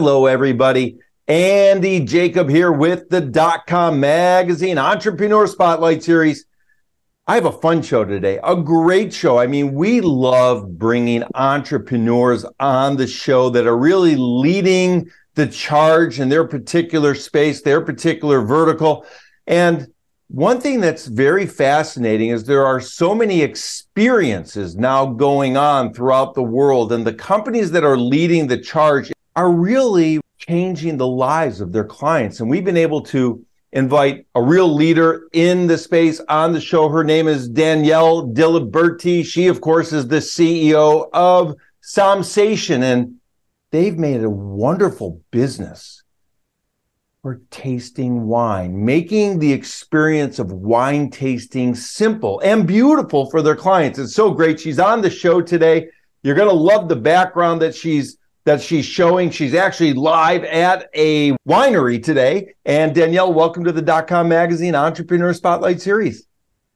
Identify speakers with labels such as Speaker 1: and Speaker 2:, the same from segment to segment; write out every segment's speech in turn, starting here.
Speaker 1: Hello, everybody. Andy Jacob here with the dot com magazine entrepreneur spotlight series. I have a fun show today, a great show. I mean, we love bringing entrepreneurs on the show that are really leading the charge in their particular space, their particular vertical. And one thing that's very fascinating is there are so many experiences now going on throughout the world, and the companies that are leading the charge are really changing the lives of their clients. And we've been able to invite a real leader in the space on the show. Her name is Danielle Diliberti. She, of course, is the CEO of Sommsation, and they've made a wonderful business for tasting wine, making the experience of wine tasting simple and beautiful for their clients. It's so great. She's on the show today. You're going to love the background that she's that she's showing. She's actually live at a winery today. And Danielle, welcome to the dot com magazine entrepreneur spotlight series.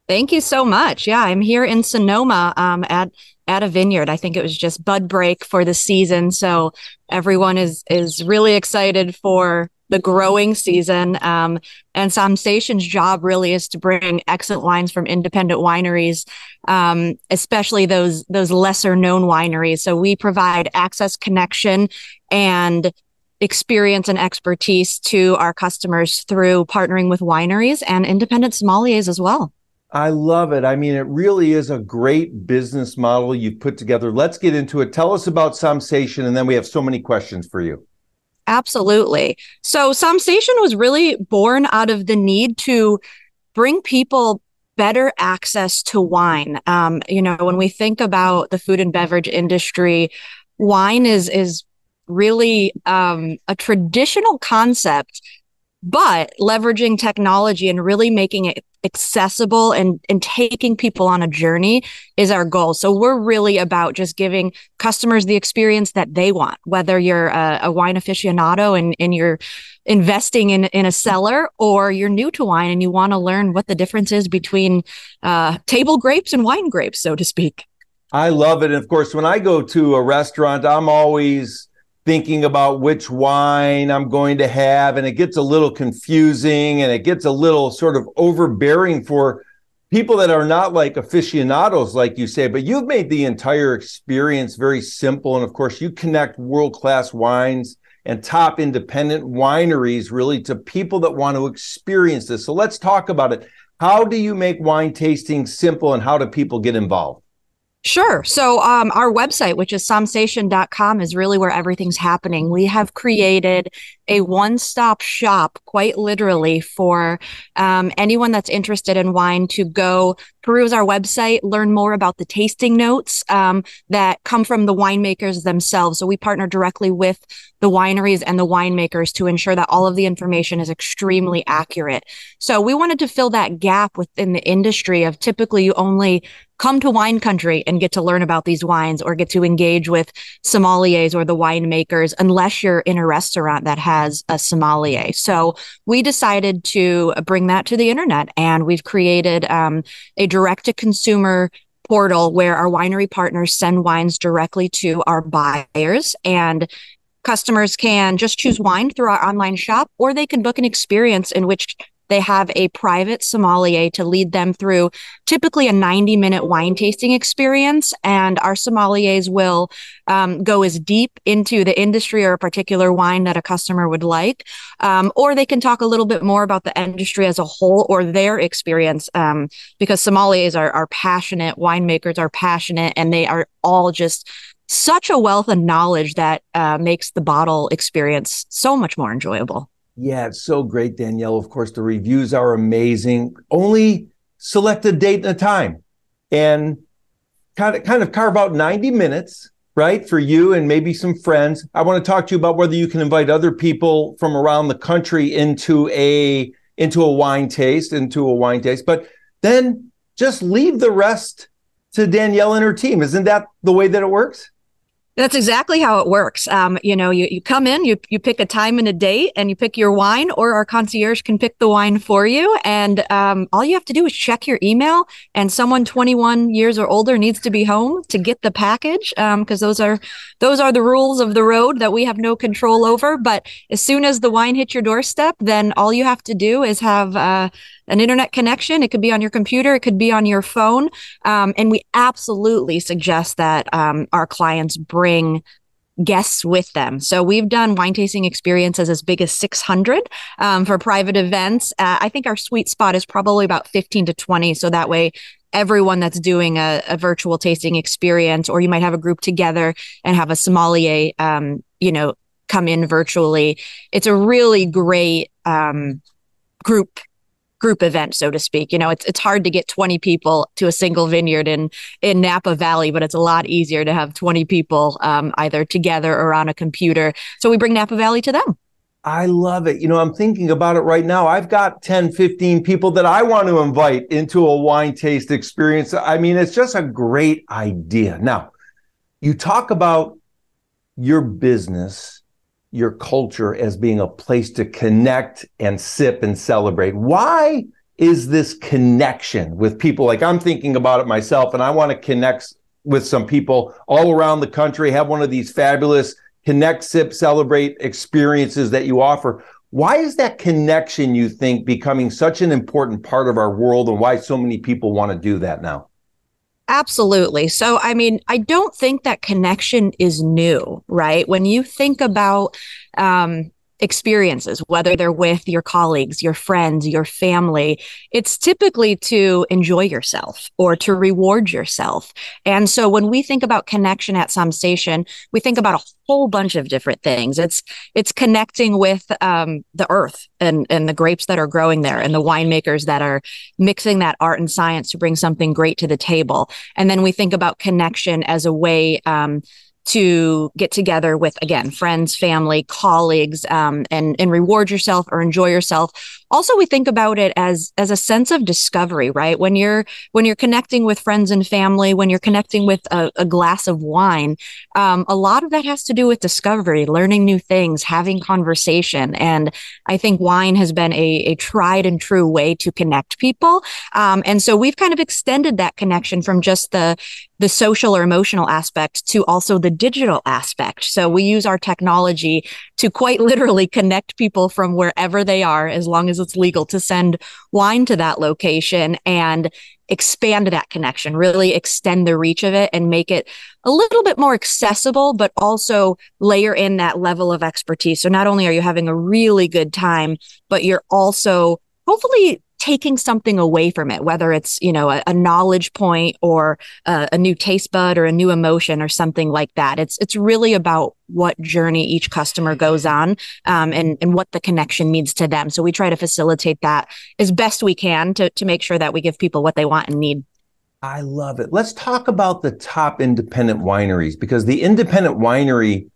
Speaker 2: Thank you so much. Yeah, I'm here in Sonoma um, at at a vineyard. I think it was just bud break for the season, so everyone is is really excited for the growing season. Um, and Sommsation's job really is to bring excellent wines from independent wineries, um, especially those those lesser known wineries. So we provide access, connection, and experience and expertise to our customers through partnering with wineries and independent sommeliers as well.
Speaker 1: I love it. I mean, it really is a great business model you've put together. Let's get into it. Tell us about Sommsation, and then we have so many questions for you.
Speaker 2: Absolutely. So Sommsation was really born out of the need to bring people better access to wine. Um, you know, when we think about the food and beverage industry, wine is is really um, a traditional concept but leveraging technology and really making it accessible and, and taking people on a journey is our goal. So we're really about just giving customers the experience that they want, whether you're a, a wine aficionado and, and you're investing in, in a cellar or you're new to wine and you want to learn what the difference is between uh, table grapes and wine grapes, so to speak.
Speaker 1: I love it. And of course, when I go to a restaurant, I'm always thinking about which wine I'm going to have. And it gets a little confusing and it gets a little sort of overbearing for people that are not like aficionados, like you say, but you've made the entire experience very simple. And of course, you connect world class wines and top independent wineries really to people that want to experience this. So let's talk about it. How do you make wine tasting simple and how do people get involved?
Speaker 2: Sure. So um, our website, which is sommsation.com, is really where everything's happening. We have created a one-stop shop, quite literally, for um, anyone that's interested in wine to go peruse our website, learn more about the tasting notes um, that come from the winemakers themselves. So we partner directly with the wineries and the winemakers to ensure that all of the information is extremely accurate. So we wanted to fill that gap within the industry of typically you only come to wine country and get to learn about these wines or get to engage with sommeliers or the winemakers unless you're in a restaurant that has a sommelier. So we decided to bring that to the internet and we've created um, a direct to consumer portal where our winery partners send wines directly to our buyers and customers can just choose wine through our online shop or they can book an experience in which they have a private sommelier to lead them through typically a 90 minute wine tasting experience. And our sommeliers will um, go as deep into the industry or a particular wine that a customer would like. Um, or they can talk a little bit more about the industry as a whole or their experience um, because sommeliers are, are passionate, winemakers are passionate, and they are all just such a wealth of knowledge that uh, makes the bottle experience so much more enjoyable.
Speaker 1: Yeah, it's so great, Danielle. Of course, the reviews are amazing. Only select a date and a time and kind of kind of carve out 90 minutes, right? For you and maybe some friends. I want to talk to you about whether you can invite other people from around the country into a into a wine taste, into a wine taste, but then just leave the rest to Danielle and her team. Isn't that the way that it works?
Speaker 2: That's exactly how it works. Um, you know, you, you come in, you, you pick a time and a date, and you pick your wine, or our concierge can pick the wine for you. And um, all you have to do is check your email, and someone 21 years or older needs to be home to get the package, because um, those are those are the rules of the road that we have no control over. But as soon as the wine hits your doorstep, then all you have to do is have uh, an internet connection. It could be on your computer, it could be on your phone. Um, and we absolutely suggest that um, our clients bring guests with them. So we've done wine tasting experiences as big as 600 um, for private events. Uh, I think our sweet spot is probably about 15 to 20. So that way, everyone that's doing a, a virtual tasting experience, or you might have a group together and have a sommelier, um, you know, come in virtually. It's a really great um, group group event, so to speak. You know, it's it's hard to get 20 people to a single vineyard in in Napa Valley, but it's a lot easier to have 20 people um, either together or on a computer. So we bring Napa Valley to them.
Speaker 1: I love it. You know, I'm thinking about it right now. I've got 10, 15 people that I want to invite into a wine taste experience. I mean, it's just a great idea. Now, you talk about your business your culture as being a place to connect and sip and celebrate. Why is this connection with people? Like I'm thinking about it myself, and I want to connect with some people all around the country, have one of these fabulous connect, sip, celebrate experiences that you offer. Why is that connection, you think, becoming such an important part of our world, and why so many people want to do that now?
Speaker 2: Absolutely. So, I mean, I don't think that connection is new, right? When you think about um, experiences, whether they're with your colleagues, your friends, your family, it's typically to enjoy yourself or to reward yourself. And so when we think about connection at Sommsation, we think about a whole bunch of different things. It's it's connecting with um, the earth and and the grapes that are growing there and the winemakers that are mixing that art and science to bring something great to the table. And then we think about connection as a way um, to get together with again friends family colleagues um, and and reward yourself or enjoy yourself. Also we think about it as as a sense of discovery right? When you're when you're connecting with friends and family when you're connecting with a, a glass of wine um, a lot of that has to do with discovery learning new things having conversation. And i think wine has been a, a tried and true way to connect people. Um, and so we've kind of extended that connection from just the the social or emotional aspect to also the digital aspect. So we use our technology to quite literally connect people from wherever they are, as long as it's legal to send wine to that location and expand that connection, really extend the reach of it and make it a little bit more accessible, but also layer in that level of expertise. So not only are you having a really good time, but you're also hopefully taking something away from it, whether it's, you know, a, a knowledge point or a, a, new taste bud or a new emotion or something like that. It's, it's really about what journey each customer goes on um, and, and what the connection means to them. So we try to facilitate that as best we can to, to make sure that we give people what they want and need.
Speaker 1: I love it. Let's talk about the top independent wineries because the independent winery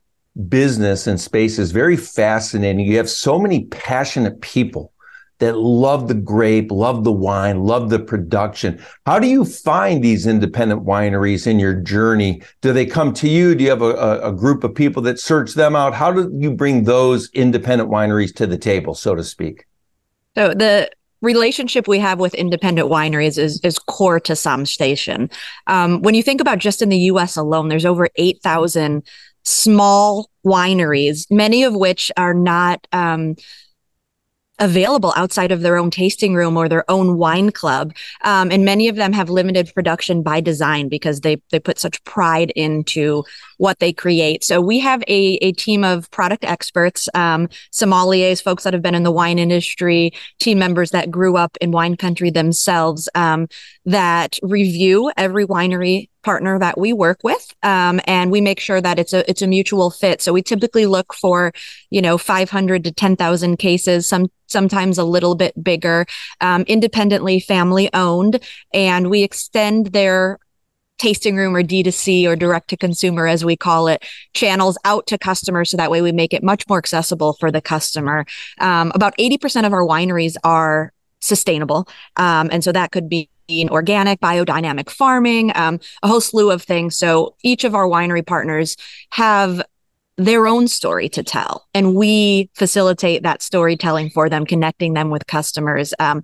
Speaker 1: business and space is very fascinating. You have so many passionate people that love the grape, love the wine, love the production. How do you find these independent wineries in your journey? Do they come to you? Do you have a, a group of people that search them out? How do you bring those independent wineries to the table, so to speak?
Speaker 2: So the relationship we have with independent wineries is is core to Sommsation. Um, when you think about just in the U.S. alone, there's over eight thousand small wineries, many of which are not um, available outside of their own tasting room or their own wine club. Um, and many of them have limited production by design because they, they put such pride into what they create. So we have a, a team of product experts, um, sommeliers, folks that have been in the wine industry, team members that grew up in wine country themselves, um, that review every winery partner that we work with um, and we make sure that it's a it's a mutual fit so we typically look for you know 500 to 10,000 cases some sometimes a little bit bigger um, independently family owned and we extend their tasting room or D2C or direct to consumer, as we call it, channels out to customers. So that way we make it much more accessible for the customer. Um, about 80% of our wineries are sustainable. Um, and so that could be organic, biodynamic farming, um, a whole slew of things. So each of our winery partners have their own story to tell, and we facilitate that storytelling for them, connecting them with customers. Um,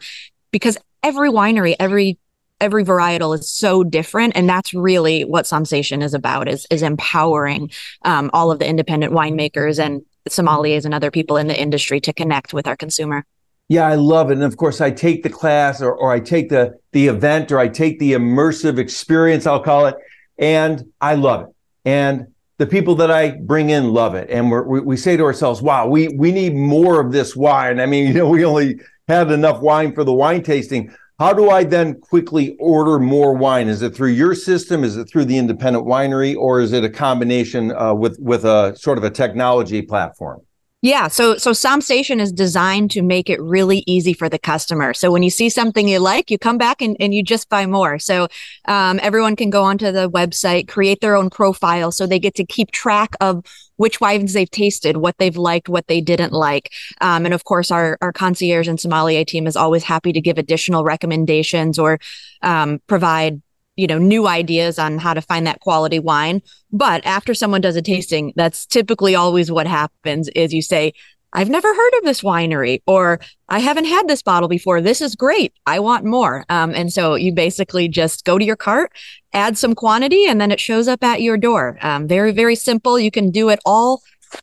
Speaker 2: because every winery, every every varietal is so different and that's really what Sommsation is about is is empowering um, all of the independent winemakers and sommeliers and other people in the industry to connect with our consumer
Speaker 1: yeah, I love it. And of course, I take the class or, or I take the, the event or I take the immersive experience, I'll call it, and I love it. And the people that I bring in love it. And we we, say to ourselves, wow, we, we need more of this wine. I mean, you know, we only had enough wine for the wine tasting. How do I then quickly order more wine? Is it through your system? Is it through the independent winery? Or is it a combination uh, with, with a sort of a technology platform?
Speaker 2: Yeah, so so Sommsation is designed to make it really easy for the customer. So when you see something you like, you come back and, and you just buy more. So um, everyone can go onto the website, create their own profile, so they get to keep track of which wines they've tasted, what they've liked, what they didn't like. Um, and of course, our, our concierge and sommelier team is always happy to give additional recommendations or um, provide you know, new ideas on how to find that quality wine. But after someone does a tasting, that's typically always what happens is you say, I've never heard of this winery or I haven't had this bottle before. This is great. I want more. Um, and so you basically just go to your cart, add some quantity, and then it shows up at your door. Um, very, very simple. You can do it all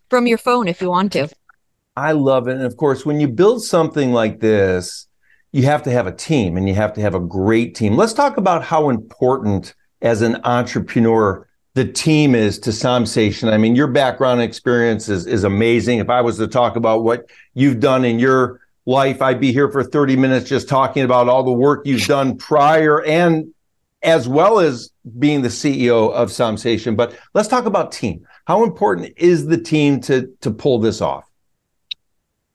Speaker 2: from your phone if you want to.
Speaker 1: I love it. And of course, when you build something like this, you have to have a team and you have to have a great team. Let's talk about how important as an entrepreneur the team is to Sommsation. I mean, your background experience is, is amazing. If I was to talk about what you've done in your life, I'd be here for 30 minutes just talking about all the work you've done prior and as well as being the CEO of Sommsation. But let's talk about team. How important is the team to, to pull this off?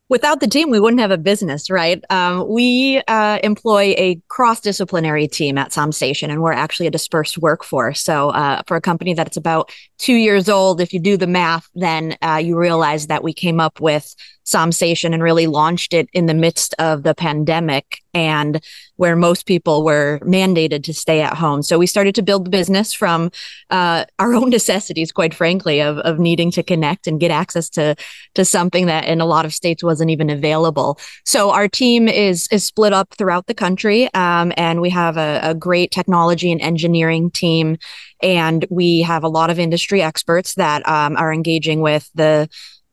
Speaker 2: Without the team, we wouldn't have a business, right? Um, we uh, employ a cross disciplinary team at Sommsation, and we're actually a dispersed workforce. So, uh, for a company that's about two years old, if you do the math, then uh, you realize that we came up with Sommsation and really launched it in the midst of the pandemic and where most people were mandated to stay at home. So we started to build the business from uh, our own necessities, quite frankly, of, of needing to connect and get access to to something that in a lot of states wasn't even available. So our team is is split up throughout the country, um, and we have a, a great technology and engineering team, and we have a lot of industry experts that um, are engaging with the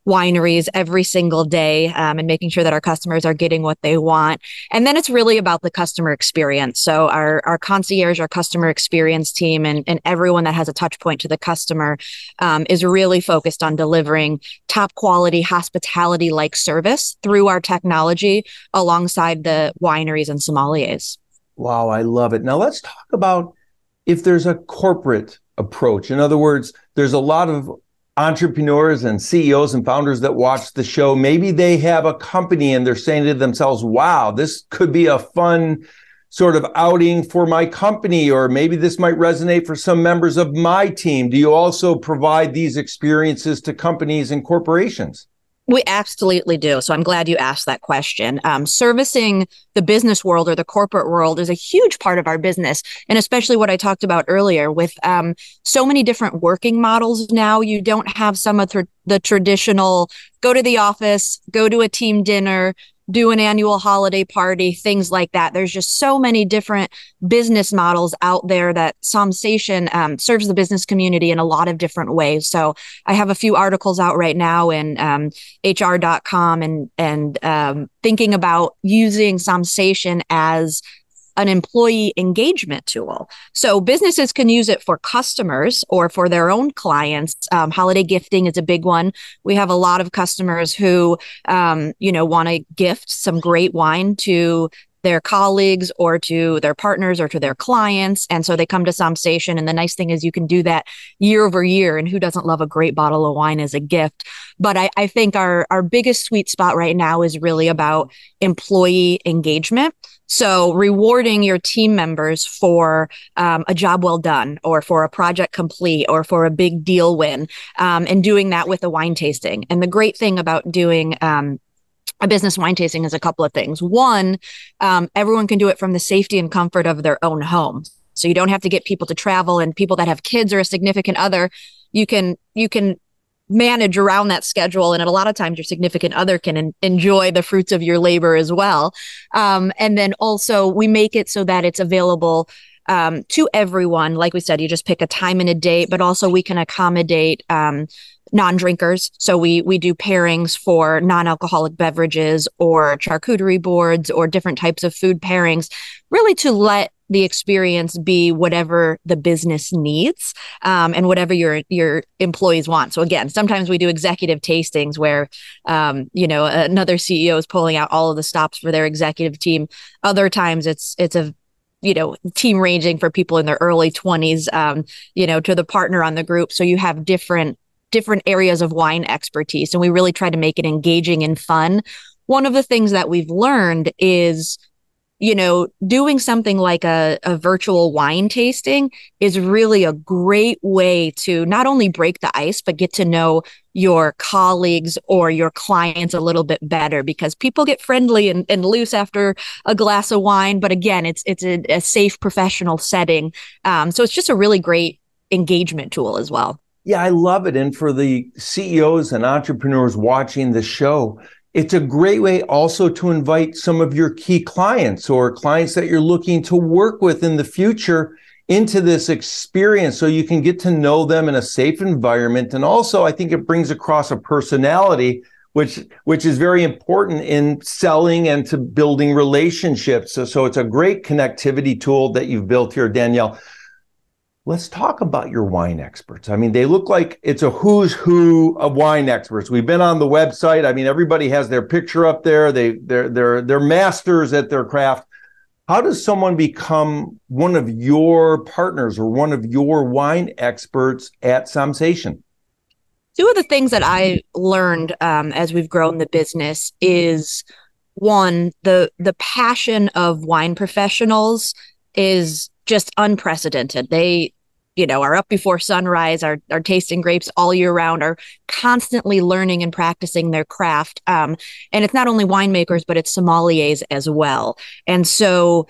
Speaker 2: wineries every single day um, and making sure that our customers are getting what they want. And then it's really about the customer experience. So our, our concierge, our customer experience team, and, and everyone that has a touch point to the customer um, is really focused on delivering top quality hospitality like service through our technology alongside the wineries and sommeliers.
Speaker 1: Wow, I love it. Now let's talk about if there's a corporate approach. In other words, there's a lot of entrepreneurs and CEOs and founders that watch the show, maybe they have a company and they're saying to themselves, wow, this could be a fun sort of outing for my company, or maybe this might resonate for some members of my team. Do you also provide these experiences to companies and corporations?
Speaker 2: We absolutely do. So I'm glad you asked that question. Um, servicing the business world or the corporate world is a huge part of our business. And especially what I talked about earlier with um, so many different working models now, you don't have some of the, the traditional go to the office, go to a team dinner, do an annual holiday party, things like that. There's just so many different business models out there that Sommsation um, serves the business community in a lot of different ways. So I have a few articles out right now in um, HR.com and and um, thinking about using Sommsation as an employee engagement tool. So businesses can use it for customers or for their own clients. Um, holiday gifting is a big one. We have a lot of customers who, um, you know, want to gift some great wine to their colleagues or to their partners or to their clients. And so they come to Sommsation. And the nice thing is you can do that year over year. And who doesn't love a great bottle of wine as a gift? But I, I think our, our biggest sweet spot right now is really about employee engagement. So rewarding your team members for um, a job well done or for a project complete or for a big deal win um, and doing that with a wine tasting. And the great thing about doing um, a business wine tasting is a couple of things. One, um, everyone can do it from the safety and comfort of their own home. So you don't have to get people to travel and people that have kids or a significant other. You can, you can manage around that schedule. And a lot of times your significant other can en- enjoy the fruits of your labor as well. Um, and then also we make it so that it's available um, to everyone. Like we said, you just pick a time and a date, but also we can accommodate um, non-drinkers. So we we do pairings for non-alcoholic beverages or charcuterie boards or different types of food pairings, really to let the experience be whatever the business needs um, and whatever your your employees want. So again, sometimes we do executive tastings where um, you know another CEO is pulling out all of the stops for their executive team. Other times it's it's a you know team ranging for people in their early 20s um, you know to the partner on the group so you have different different areas of wine expertise and we really try to make it engaging and fun one of the things that we've learned is you know, doing something like a, a virtual wine tasting is really a great way to not only break the ice, but get to know your colleagues or your clients a little bit better because people get friendly and, and loose after a glass of wine. But again, it's it's a, a safe professional setting. Um, so it's just a really great engagement tool as well.
Speaker 1: Yeah, I love it. And for the CEOs and entrepreneurs watching the show, it's a great way also to invite some of your key clients or clients that you're looking to work with in the future into this experience so you can get to know them in a safe environment. And also, I think it brings across a personality which which is very important in selling and to building relationships. So, so it's a great connectivity tool that you've built here, Danielle. Let's talk about your wine experts. I mean, they look like it's a who's who of wine experts. We've been on the website. I mean, everybody has their picture up there. They they're they're they're masters at their craft. How does someone become one of your partners or one of your wine experts at Sommsation?
Speaker 2: Two of the things that I learned um, as we've grown the business is one the the passion of wine professionals is just unprecedented. They, you know, are up before sunrise, are are tasting grapes all year round, are constantly learning and practicing their craft. Um, and it's not only winemakers, but it's sommeliers as well. And so,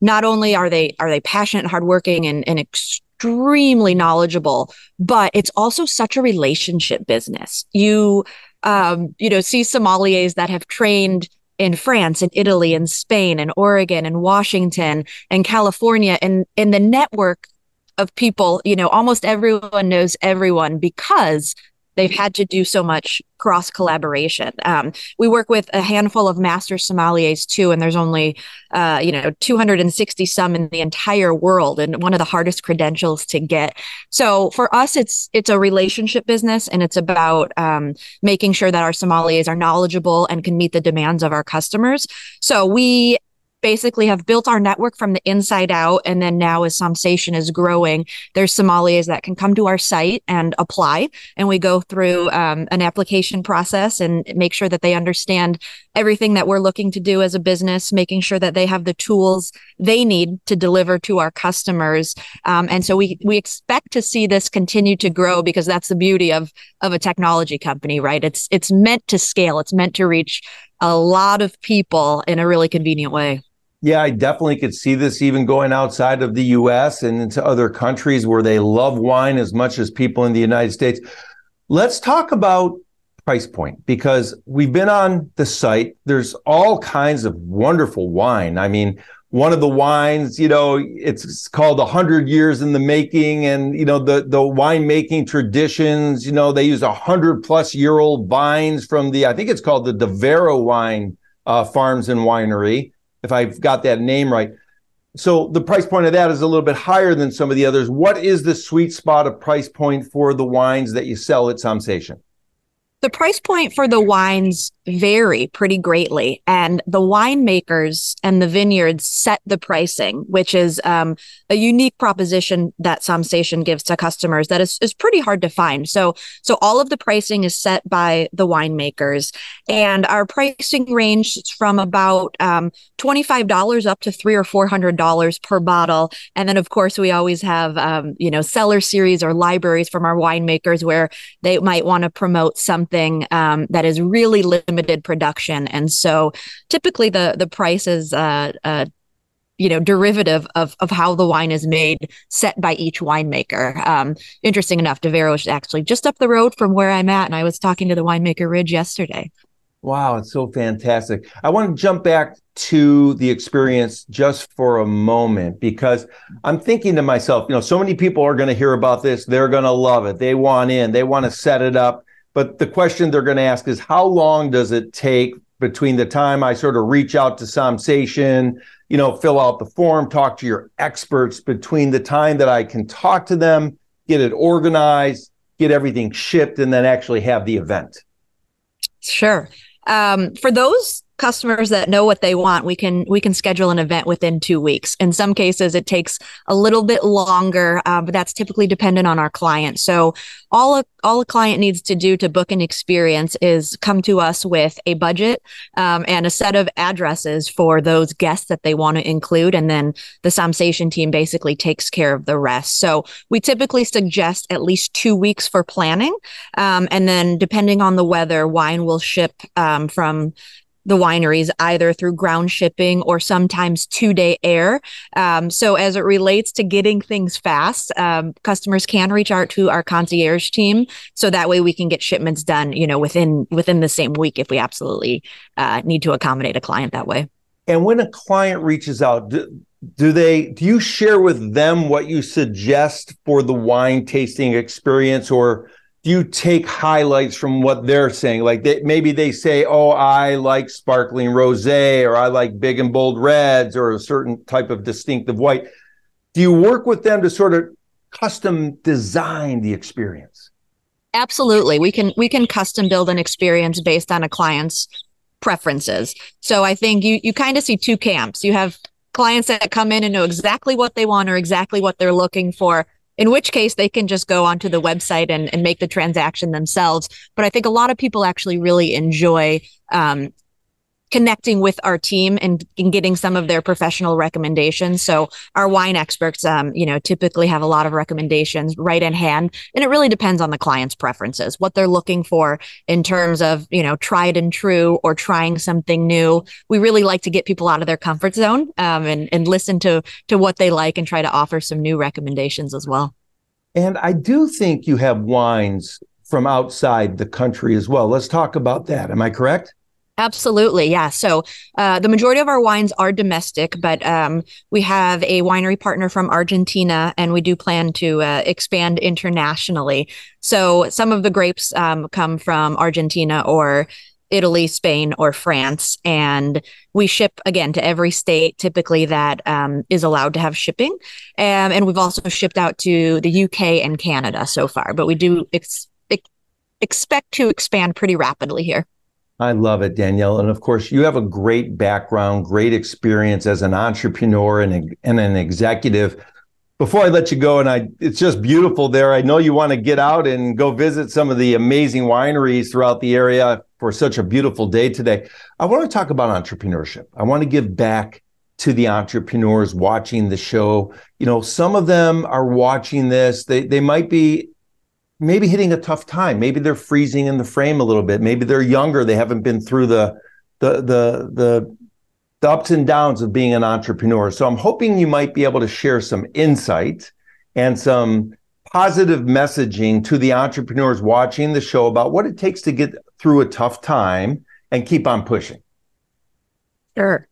Speaker 2: not only are they are they passionate and hardworking and, and extremely knowledgeable, but it's also such a relationship business. You, um, you know, see sommeliers that have trained in France and Italy and Spain and Oregon and Washington and California and in the network of people, you know, almost everyone knows everyone because they've had to do so much cross collaboration. Um, we work with a handful of master sommeliers too, and there's only uh, you know 260 some in the entire world, and one of the hardest credentials to get. So for us, it's it's a relationship business, and it's about um, making sure that our sommeliers are knowledgeable and can meet the demands of our customers. So we basically have built our network from the inside out. And then now as Sommsation is growing, there's sommeliers that can come to our site and apply. And we go through um, an application process and make sure that they understand everything that we're looking to do as a business, making sure that they have the tools they need to deliver to our customers. Um, and so we, we expect to see this continue to grow because that's the beauty of, of a technology company, right? It's, it's meant to scale. It's meant to reach a lot of people in a really convenient way.
Speaker 1: Yeah, I definitely could see this even going outside of the US and into other countries where they love wine as much as people in the United States. Let's talk about price point because we've been on the site. There's all kinds of wonderful wine. I mean, one of the wines, you know, it's called a hundred years in the making, and you know the the winemaking traditions. You know, they use a hundred plus year old vines from the I think it's called the Devero Wine uh, Farms and Winery, if I've got that name right. So the price point of that is a little bit higher than some of the others. What is the sweet spot of price point for the wines that you sell at Sommsation?
Speaker 2: The price point for the wines vary pretty greatly, and the winemakers and the vineyards set the pricing, which is um, a unique proposition that Sommsation gives to customers that is, is pretty hard to find. So, so all of the pricing is set by the winemakers, and our pricing range from about um, twenty five dollars up to three or four hundred dollars per bottle, and then of course we always have um, you know cellar series or libraries from our winemakers where they might want to promote some something um, that is really limited production, and so typically the the price is uh, uh, you know derivative of of how the wine is made set by each winemaker. Um, interesting enough devero is actually just up the road from where i'm at and i was talking to the winemaker ridge yesterday.
Speaker 1: Wow it's so fantastic. I want to jump back to the experience just for a moment because i'm thinking to myself you know so many people are going to hear about this they're going to love it they want in they want to set it up but the question they're going to ask is how long does it take between the time I sort of reach out to Sommsation, you know, fill out the form, talk to your experts, between the time that I can talk to them, get it organized, get everything shipped, and then actually have the event?
Speaker 2: Sure. Um, for those customers that know what they want, we can we can schedule an event within two weeks. In some cases, it takes a little bit longer, uh, but that's typically dependent on our client. So all a, all a client needs to do to book an experience is come to us with a budget um, and a set of addresses for those guests that they want to include, and then the Sommsation team basically takes care of the rest. So we typically suggest at least two weeks for planning, um, and then depending on the weather, wine will ship um, from the wineries either through ground shipping or sometimes two day air. Um, so as it relates to getting things fast, um, customers can reach out to our concierge team so that way we can get shipments done, you know, within within the same week if we absolutely uh, need to accommodate a client that way.
Speaker 1: And when a client reaches out, do, do they do you share with them what you suggest for the wine tasting experience or you take highlights from what they're saying? Like they, maybe they say, "Oh, I like sparkling rosé, or I like big and bold reds, or a certain type of distinctive white." Do you work with them to sort of custom design the experience?
Speaker 2: Absolutely, we can we can custom build an experience based on a client's preferences. So I think you you kind of see two camps. You have clients that come in and know exactly what they want or exactly what they're looking for in which case they can just go onto the website and, and make the transaction themselves. But I think a lot of people actually really enjoy um, connecting with our team and, and, getting some of their professional recommendations. So our wine experts, um, you know, typically have a lot of recommendations right in hand, and it really depends on the client's preferences, what they're looking for in terms of, you know, tried and true or trying something new. We really like to get people out of their comfort zone um, and and listen to to what they like and try to offer some new recommendations as well.
Speaker 1: And I do think you have wines from outside the country as well. Let's talk about that. Am I correct?
Speaker 2: Absolutely, yeah. So uh, the majority of our wines are domestic, but um, we have a winery partner from Argentina, and we do plan to uh, expand internationally. So some of the grapes um, come from Argentina or Italy, Spain, or France. And we ship again to every state typically that um, is allowed to have shipping. Um, and we've also shipped out to the UK and Canada so far, but we do ex- ex- expect to expand pretty rapidly here.
Speaker 1: I love it, Danielle. And of course, you have a great background, great experience as an entrepreneur and, and an executive. Before I let you go, and I, it's just beautiful there. I know you want to get out and go visit some of the amazing wineries throughout the area for such a beautiful day today. I want to talk about entrepreneurship. I want to give back to the entrepreneurs watching the show. You know, some of them are watching this. They they might be maybe hitting a tough time. Maybe they're freezing in the frame a little bit. Maybe they're younger. They haven't been through the the the the, the ups and downs of being an entrepreneur. So I'm hoping you might be able to share some insight and some positive messaging to the entrepreneurs watching the show about what it takes to get through a tough time and keep on pushing?
Speaker 2: Sure.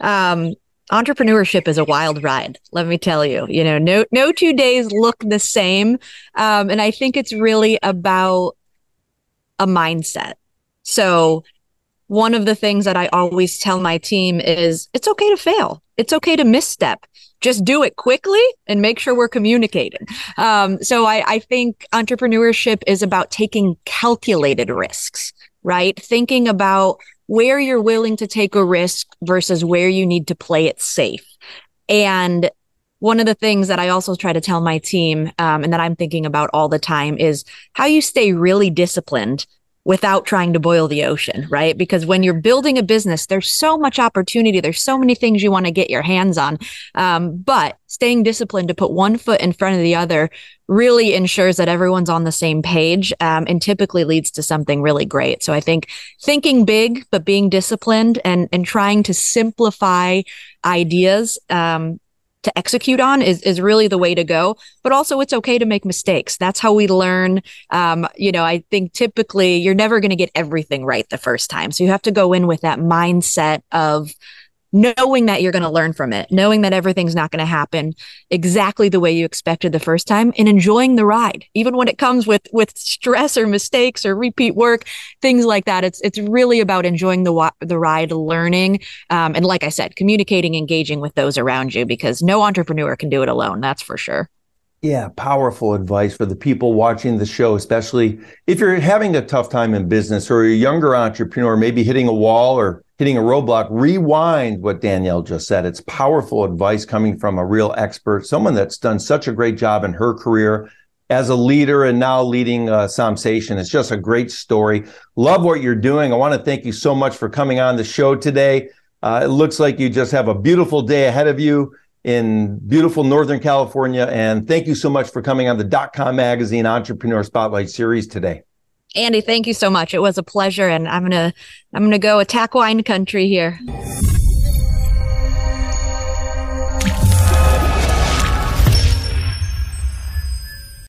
Speaker 2: Um, entrepreneurship is a wild ride let me tell you you know no no two days look the same. Um, and i think it's really about a mindset. So one of the things that i always tell my team is it's okay to fail. It's okay to misstep. Just do it quickly and make sure we're communicating um, so I, I think entrepreneurship is about taking calculated risks right? Thinking about where you're willing to take a risk versus where you need to play it safe. And one of the things that I also try to tell my team um, and that I'm thinking about all the time is how you stay really disciplined without trying to boil the ocean, right? Because when you're building a business, there's so much opportunity. There's so many things you want to get your hands on. Um, but staying disciplined to put one foot in front of the other really ensures that everyone's on the same page um, and typically leads to something really great. So I think thinking big, but being disciplined and, and trying to simplify ideas um, to execute on is, is really the way to go. But also, it's okay to make mistakes. That's how we learn. Um, you know, I think typically you're never going to get everything right the first time. So you have to go in with that mindset of, knowing that you're going to learn from it, knowing that everything's not going to happen exactly the way you expected the first time and enjoying the ride. Even when it comes with with stress or mistakes or repeat work, things like that. It's it's really about enjoying the the ride, learning um, and like I said, communicating, engaging with those around you because no entrepreneur can do it alone, that's for sure.
Speaker 1: Yeah, powerful advice for the people watching the show, especially if you're having a tough time in business or a younger entrepreneur, maybe hitting a wall or hitting a roadblock. Rewind what Danielle just said. It's powerful advice coming from a real expert, someone that's done such a great job in her career as a leader and now leading uh, Sommsation. It's just a great story. Love what you're doing. I want to thank you so much for coming on the show today. Uh, it looks like you just have a beautiful day ahead of you in beautiful Northern California. And thank you so much for coming on the dot com magazine entrepreneur spotlight series today.
Speaker 2: Andy, thank you so much. It was a pleasure and I'm going to I'm going to go attack wine country here.